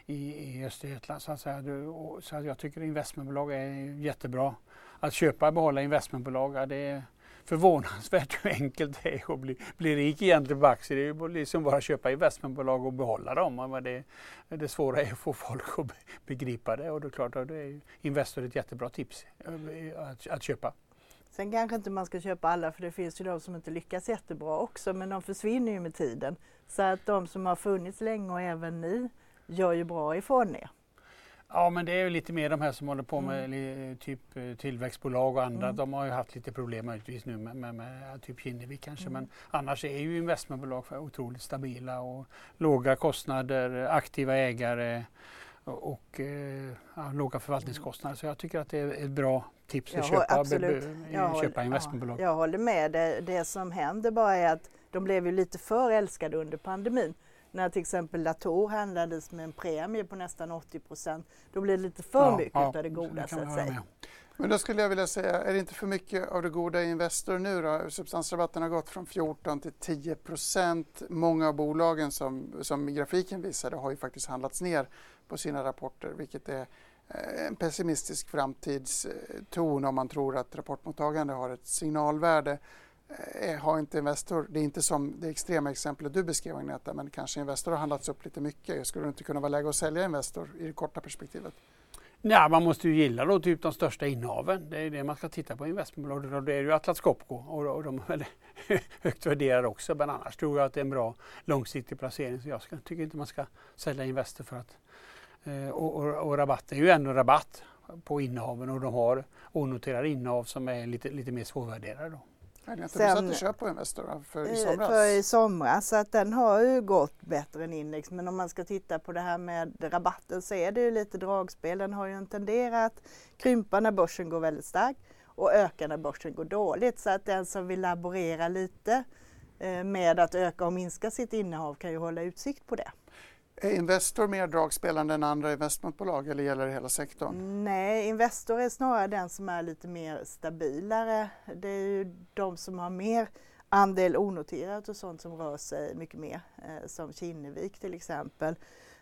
i, i Östergötland. Så, att säga. Du, och, så att jag tycker investmentbolag är jättebra. Att köpa och behålla investmentbolag, det är förvånansvärt hur enkelt det är att bli, bli rik egentligen på aktier. Det är ju liksom bara att köpa investmentbolag och behålla dem. Men det, det svåra är att få folk att begripa det och det är klart att det är Investor ett jättebra tips eh, att, att köpa. Sen kanske inte man ska köpa alla för det finns ju de som inte lyckas jättebra också men de försvinner ju med tiden. Så att de som har funnits länge och även ni gör ju bra ifrån er. Ja men det är ju lite mer de här som håller på med mm. typ eh, tillväxtbolag och andra. Mm. De har ju haft lite problem möjligtvis nu med, med, med typ Kinnevik kanske. Mm. Men annars är ju investmentbolag otroligt stabila och låga kostnader, aktiva ägare och, och eh, ja, låga förvaltningskostnader. Så jag tycker att det är ett bra tips att köpa, absolut. jag köpa investmentbolag. Ja, jag håller med. Det, det som händer bara är att de blev ju lite för älskade under pandemin när till exempel Latour handlades med en premie på nästan 80 procent, då blir det lite för ja, mycket ja, av det goda så att säga. Men då skulle jag vilja säga, är det inte för mycket av det goda i Investor nu då? Substansrabatten har gått från 14 till 10 procent. Många av bolagen som, som grafiken visade har ju faktiskt handlats ner på sina rapporter, vilket är eh, en pessimistisk framtidston om man tror att rapportmottagande har ett signalvärde. Eh, eh, har inte Investor, det är inte som det extrema exemplet du beskrev Agneta, men kanske Investor har handlats upp lite mycket. Skulle det inte kunna vara läge att sälja Investor i det korta perspektivet? Ja, man måste ju gilla då typ de största innehaven. Det är det man ska titta på i investmentbolag. Och det är ju Atlas Copco och, och de är väl högt värderade också. Men annars tror jag att det är en bra långsiktig placering. Så jag ska, tycker inte man ska sälja Investor för att... Eh, och, och, och rabatt är ju ändå rabatt på innehaven och de har onoterade innehav som är lite, lite mer svårvärderade. Då. Sen, du satte köp på Investor för i eh, somras? För i somras, så att den har ju gått bättre än index. Men om man ska titta på det här med rabatten så är det ju lite dragspel. Den har ju en tenderat krympa när börsen går väldigt starkt och öka när börsen går dåligt. Så att den som vill laborera lite eh, med att öka och minska sitt innehav kan ju hålla utsikt på det. Är Investor mer dragspelande än andra investmentbolag eller gäller det hela sektorn? Nej, Investor är snarare den som är lite mer stabilare. Det är ju de som har mer andel onoterat och sånt som rör sig mycket mer, eh, som Kinnevik till exempel.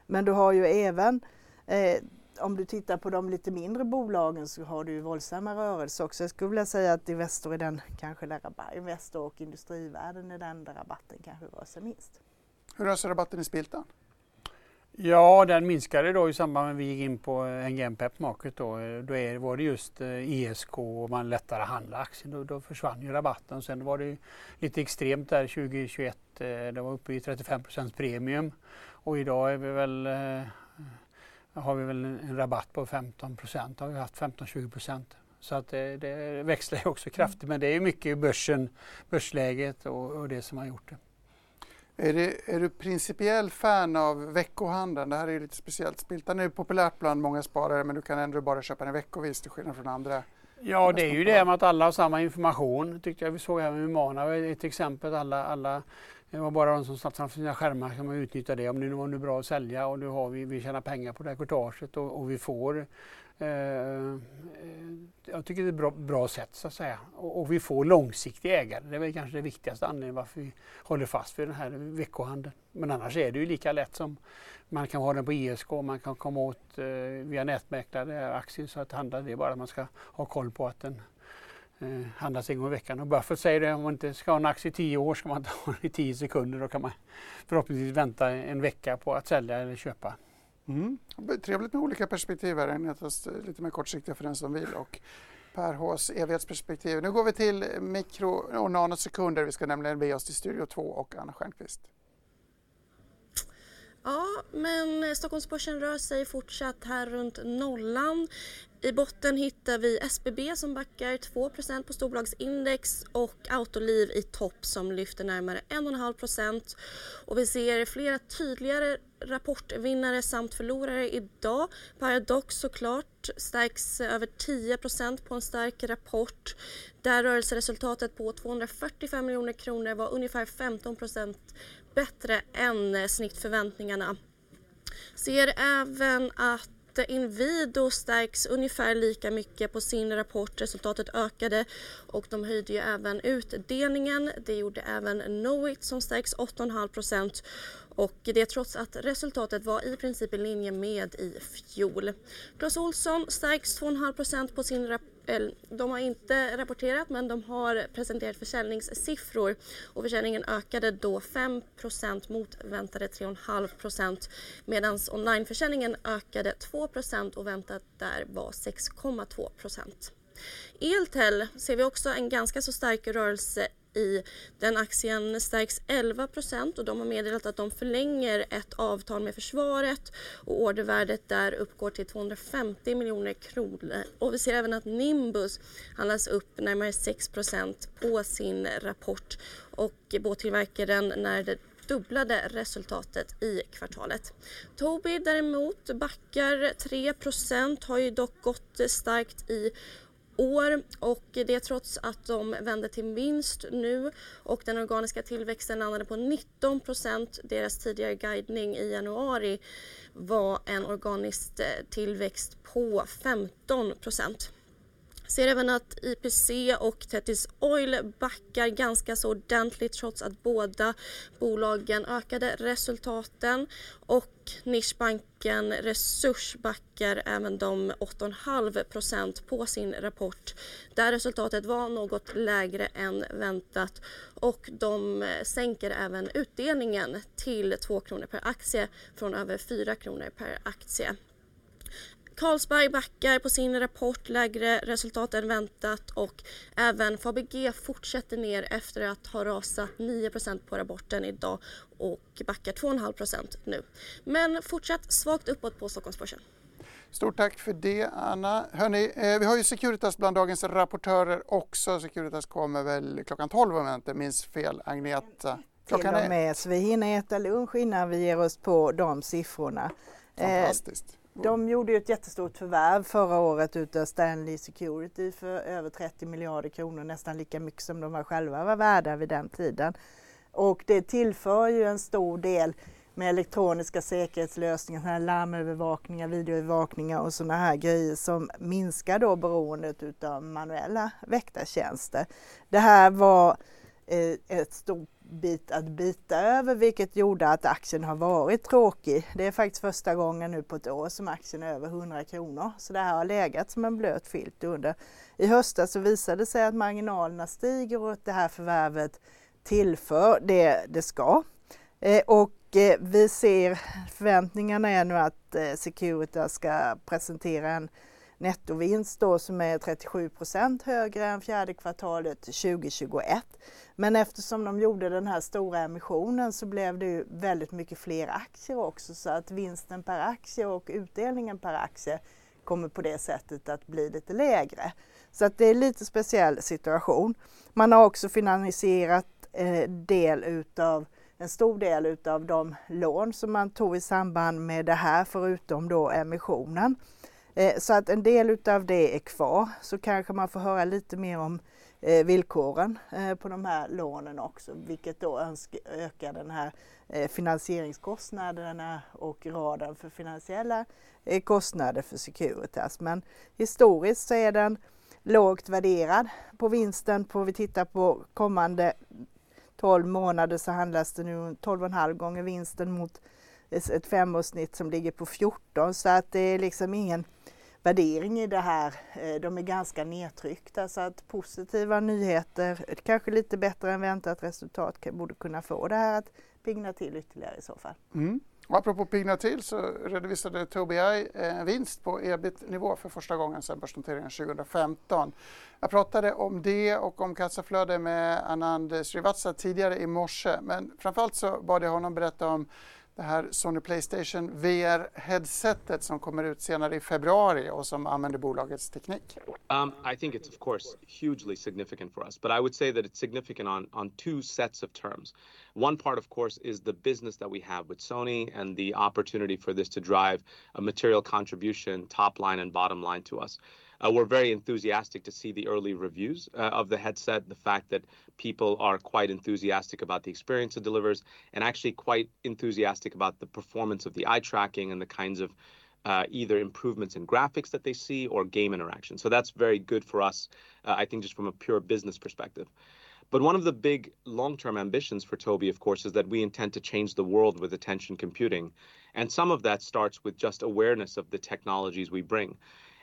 Men du har ju även, eh, om du tittar på de lite mindre bolagen så har du ju våldsamma rörelser också. Jag skulle vilja säga att Investor är den, kanske där Investor och Industrivärden är den där rabatten kanske rör sig minst. Hur rör sig rabatten i Spiltan? Ja, den minskade då i samband med att vi gick in på eh, NGM Pep Market. Då, eh, då är, var det just eh, ESK och man lättare handla aktier. Då, då försvann ju rabatten. Sen var det lite extremt där 2021. Det var uppe i 35% premium och idag är vi väl har vi väl en rabatt på 15 procent. Har vi haft 15-20 procent. Så att det, det växlar också kraftigt. Men det är mycket börsen, börsläget och, och det som har gjort det. Är, du, är du principiell fan av veckohandeln? Det här är ju lite speciellt. Spiltan är populärt bland många sparare men du kan ändå bara köpa den veckovis till skillnad från andra. Ja, det är ju det med att alla har samma information. tyckte jag vi såg här med Humana ett exempel. Alla, alla, det var bara de som satt framför sina skärmar som utnyttjade det. Om det nu var nu bra att sälja och nu har vi, vi tjänar pengar på det här courtaget och, och vi får Eh, eh, jag tycker det är ett bra, bra sätt så att säga. Och, och, vi får långsiktiga ägare. Det är väl kanske det viktigaste anledningen varför vi håller fast vid den här veckohandeln. Men annars är det ju lika lätt som man kan ha den på ISK, man kan komma åt eh, via nätmäklare aktier så att handla. Det är bara att man ska ha koll på att den eh, handlas en gång i veckan. Och Buffett säger det, om man inte ska ha en aktie i tio år ska man inte ha den i tio sekunder. Då kan man förhoppningsvis vänta en vecka på att sälja eller köpa. Mm. Trevligt med olika perspektiv här, eh, lite mer kortsiktiga för den som vill. Och Per Hs evighetsperspektiv. Nu går vi till mikro och nanosekunder. Vi ska nämligen be oss till Studio 2 och Anna Stjernquist. Ja, men Stockholmsbörsen rör sig fortsatt här runt nollan. I botten hittar vi SBB som backar 2% på storbolagsindex och Autoliv i topp som lyfter närmare 1,5 och vi ser flera tydligare rapportvinnare samt förlorare idag. Paradox såklart stärks över 10% på en stark rapport där rörelseresultatet på 245 miljoner kronor var ungefär 15% bättre än snittförväntningarna. Ser även att Inwido stärks ungefär lika mycket på sin rapport. Resultatet ökade och de höjde ju även utdelningen. Det gjorde även Knowit som stärks 8,5% och det trots att resultatet var i princip i linje med i fjol. Clas Ohlson stärks 2,5% på sin rapport de har inte rapporterat men de har presenterat försäljningssiffror. Och försäljningen ökade då 5% mot väntade 3,5% medan onlineförsäljningen ökade 2% och väntat där var 6,2% Eltel ser vi också en ganska så stark rörelse i. Den aktien stärks 11% och de har meddelat att de förlänger ett avtal med försvaret och ordervärdet där uppgår till 250 miljoner kronor. Och vi ser även att Nimbus handlas upp närmare 6% på sin rapport och båttillverkaren när det dubblade resultatet i kvartalet. Tobii däremot backar 3% har ju dock gått starkt i år och det trots att de vände till vinst nu och den organiska tillväxten landade på 19 procent. Deras tidigare guidning i januari var en organisk eh, tillväxt på 15 procent. Ser även att IPC och Tethys Oil backar ganska så ordentligt trots att båda bolagen ökade resultaten och nischbanken Resurs backar även de 8,5% på sin rapport där resultatet var något lägre än väntat och de sänker även utdelningen till 2 kronor per aktie från över 4 kronor per aktie. Carlsberg backar på sin rapport, lägre resultat än väntat och även Fabege fortsätter ner efter att ha rasat 9% på rapporten idag och backar 2,5% nu. Men fortsatt svagt uppåt på Stockholmsbörsen. Stort tack för det Anna. Hörrni, eh, vi har ju Securitas bland dagens rapportörer också. Securitas kommer väl klockan 12 om jag inte minns fel. Agneta? Klockan Till och med, så vi hinner äta lunch innan vi ger oss på de siffrorna. Fantastiskt. De gjorde ju ett jättestort förvärv förra året utav Stanley Security för över 30 miljarder kronor, nästan lika mycket som de var själva var värda vid den tiden. Och det tillför ju en stor del med elektroniska säkerhetslösningar, larmövervakningar, videoövervakningar och sådana här grejer som minskar då beroendet utav manuella väktartjänster. Det här var eh, ett stort bit att bita över vilket gjorde att aktien har varit tråkig. Det är faktiskt första gången nu på ett år som aktien är över 100 kronor. Så det här har legat som en blöt filt under. I höstas så visade det sig att marginalerna stiger och att det här förvärvet tillför det det ska. Eh, och eh, vi ser förväntningarna är nu att eh, Securitas ska presentera en nettovinst då som är 37% högre än fjärde kvartalet 2021. Men eftersom de gjorde den här stora emissionen så blev det ju väldigt mycket fler aktier också så att vinsten per aktie och utdelningen per aktie kommer på det sättet att bli lite lägre. Så att det är lite speciell situation. Man har också finansierat eh, del utav en stor del utav de lån som man tog i samband med det här förutom då emissionen. Eh, så att en del utav det är kvar så kanske man får höra lite mer om eh, villkoren eh, på de här lånen också vilket då ökar den här finansieringskostnaderna och raden för finansiella kostnader för Securitas. Men historiskt så är den lågt värderad på vinsten. På vi tittar på kommande 12 månader så handlas det nu 12,5 gånger vinsten mot ett femårssnitt som ligger på 14 så att det är liksom ingen värdering i det här. Eh, de är ganska nedtryckta så att positiva nyheter, kanske lite bättre än väntat resultat borde kunna få det här att pigna till ytterligare i så fall. Mm. Och apropå pigna till så redovisade Tobii en eh, vinst på ebit-nivå för första gången sedan börsnoteringen 2015. Jag pratade om det och om kassaflöde med Anand Srivatsa tidigare i morse men framförallt så bad jag honom berätta om det här Sony Playstation VR-headsetet som kommer ut senare i februari och som använder bolagets teknik? Um, I think it's of course hugely significant for us, but I would say that it's significant on, on two sets of terms. One part, of course, is the business that we have with Sony and the opportunity for this to drive a material contribution, top line and bottom line to us. Uh, we're very enthusiastic to see the early reviews uh, of the headset, the fact that people are quite enthusiastic about the experience it delivers, and actually quite enthusiastic about the performance of the eye tracking and the kinds of uh, either improvements in graphics that they see or game interaction. So that's very good for us, uh, I think, just from a pure business perspective. But one of the big long term ambitions for Toby, of course, is that we intend to change the world with attention computing. And some of that starts with just awareness of the technologies we bring.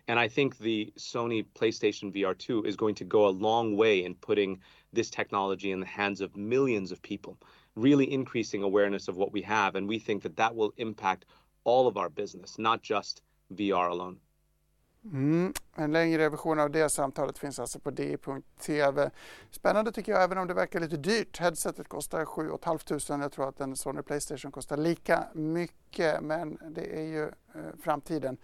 And I think the Sony PlayStation VR 2 is going to go a long way in putting this technology in the hands of millions of people, really increasing awareness of what we have. And we think that that will impact all of our business, not just VR alone. Mm. En längre version av det samtalet finns alltså på di.tv. Spännande tycker jag, även om det verkar lite dyrt. Headsetet kostar 7 500. Jag tror att en Sony Playstation kostar lika mycket, men det är ju eh, framtiden.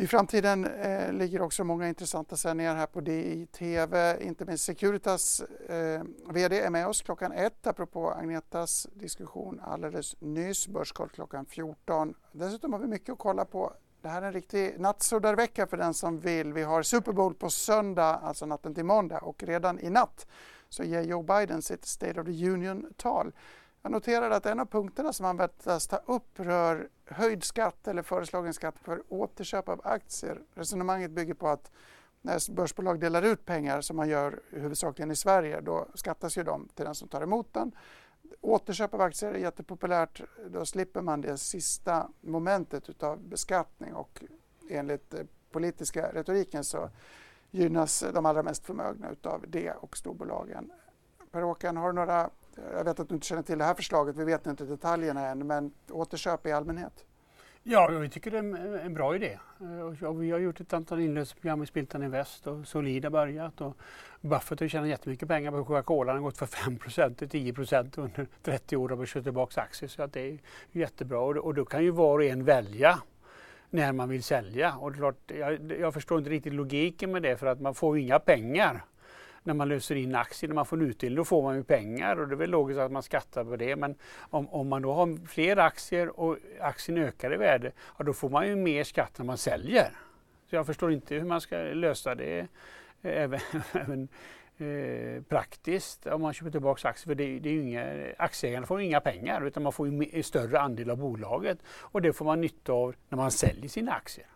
I framtiden eh, ligger också många intressanta sändningar här på DI-TV. Inte minst Securitas eh, VD är med oss klockan ett apropå Agnetas diskussion alldeles nyss. Börskoll klockan 14. Dessutom har vi mycket att kolla på. Det här är en riktig nattsuddarvecka för den som vill. Vi har Super Bowl på söndag, alltså natten till måndag och redan i natt så ger Joe Biden sitt State of the Union-tal. Jag noterade att en av punkterna som han väntas ta upp rör höjd skatt eller föreslagen skatt för återköp av aktier. Resonemanget bygger på att när börsbolag delar ut pengar som man gör huvudsakligen i Sverige då skattas ju de till den som tar emot den. Återköp av aktier är jättepopulärt. Då slipper man det sista momentet utav beskattning och enligt eh, politiska retoriken så gynnas de allra mest förmögna utav det och storbolagen. Per-Håkan, har du några jag vet att du inte känner till det här förslaget, vi vet inte detaljerna än, men återköp i allmänhet? Ja, vi tycker det är en bra idé. Eh, och vi har gjort ett antal inlösprogram i Spiltan Invest och Solid har börjat. Och Buffett har tjänat jättemycket pengar på Coca-Cola. Den har gått från 5% till 10% under 30 år och köpt tillbaka aktier. Så att det är jättebra. Och då kan ju var och en välja när man vill sälja. Och det är klart, jag, jag förstår inte riktigt logiken med det för att man får ju inga pengar när man löser in aktier, när man får en utdelning, då får man ju pengar och det är väl logiskt att man skattar på det. Men om, om man då har fler aktier och aktien ökar i värde, ja, då får man ju mer skatt när man säljer. Så jag förstår inte hur man ska lösa det eh, även, även eh, praktiskt om man köper tillbaka aktier. För det, det är inga, aktieägarna får inga pengar utan man får en större andel av bolaget och det får man nytta av när man säljer sina aktier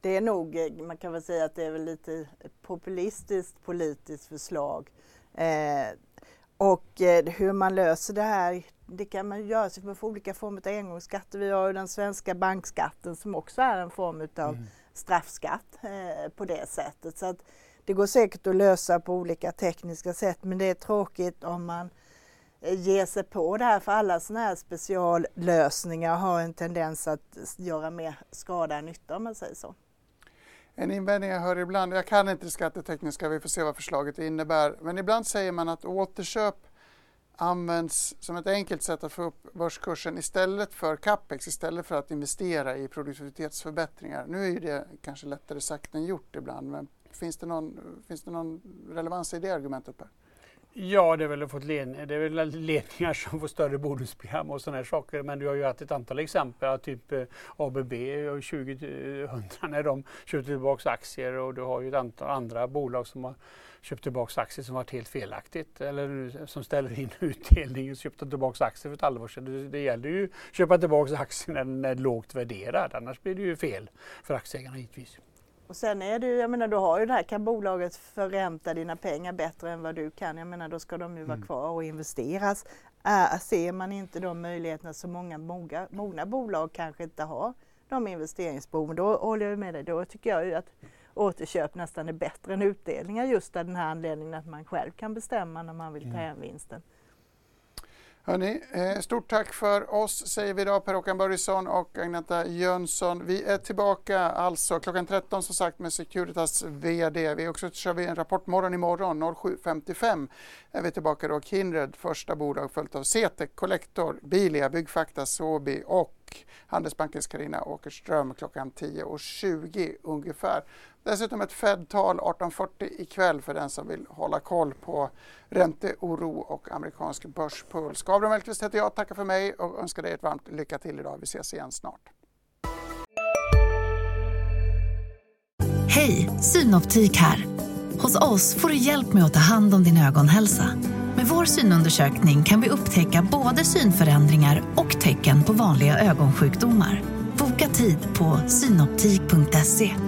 det är nog, eh, man kan väl säga att det är väl lite populistiskt politiskt förslag. Eh, och eh, hur man löser det här, det kan man göra sig med olika former av engångsskatter. Vi har ju den svenska bankskatten som också är en form av mm. straffskatt eh, på det sättet. Så att det går säkert att lösa på olika tekniska sätt men det är tråkigt om man eh, ger sig på det här för alla sådana här speciallösningar har en tendens att göra mer skada än nytta om man säger så. En invändning jag hör ibland, jag kan inte det skattetekniska, vi får se vad förslaget innebär, men ibland säger man att återköp används som ett enkelt sätt att få upp börskursen istället för capex, istället för att investera i produktivitetsförbättringar. Nu är ju det kanske lättare sagt än gjort ibland, men finns det någon, finns det någon relevans i det argumentet Per? Ja, det är väl, fått led, det är väl ledningar som får större bonusprogram och sådana här saker. Men du har ju haft ett antal exempel, typ eh, ABB och 2000 eh, när de köpte tillbaka aktier och du har ju ett antal andra bolag som har köpt tillbaka aktier som varit helt felaktigt eller som ställer in utdelning och köpte tillbaka aktier för ett halvår sedan. Det, det gäller ju att köpa tillbaka aktier när den är lågt värderad, annars blir det ju fel för aktieägarna givetvis. Och sen är ju, jag menar du har ju det här, kan bolaget förränta dina pengar bättre än vad du kan? Jag menar då ska de ju vara mm. kvar och investeras. Äh, ser man inte de möjligheterna så många mogna, mogna bolag kanske inte har de investeringsbehoven, då håller jag med dig. Då tycker jag ju att återköp nästan är bättre än utdelningar just av den här anledningen att man själv kan bestämma när man vill ta hem vinsten. Hörrni, eh, stort tack för oss säger vi idag Per-Håkan Börjesson och Agneta Jönsson. Vi är tillbaka alltså klockan 13 som sagt med Securitas VD. Vi också kör vi en rapportmorgon imorgon 07.55 är vi tillbaka då. Kindred, första bolag följt av CETEC, Collector, Bilia, Byggfakta, Sobi och Handelsbankens Karina Åkerström klockan 10.20 ungefär. Dessutom ett Fed-tal 18.40 ikväll för den som vill hålla koll på ränteoro och amerikansk börspuls. Gabriel Mellqvist heter jag, tackar för mig och önskar dig ett varmt lycka till idag. Vi ses igen snart. Hej, Synoptik här. Hos oss får du hjälp med att ta hand om din ögonhälsa. Med vår synundersökning kan vi upptäcka både synförändringar och tecken på vanliga ögonsjukdomar. Boka tid på synoptik.se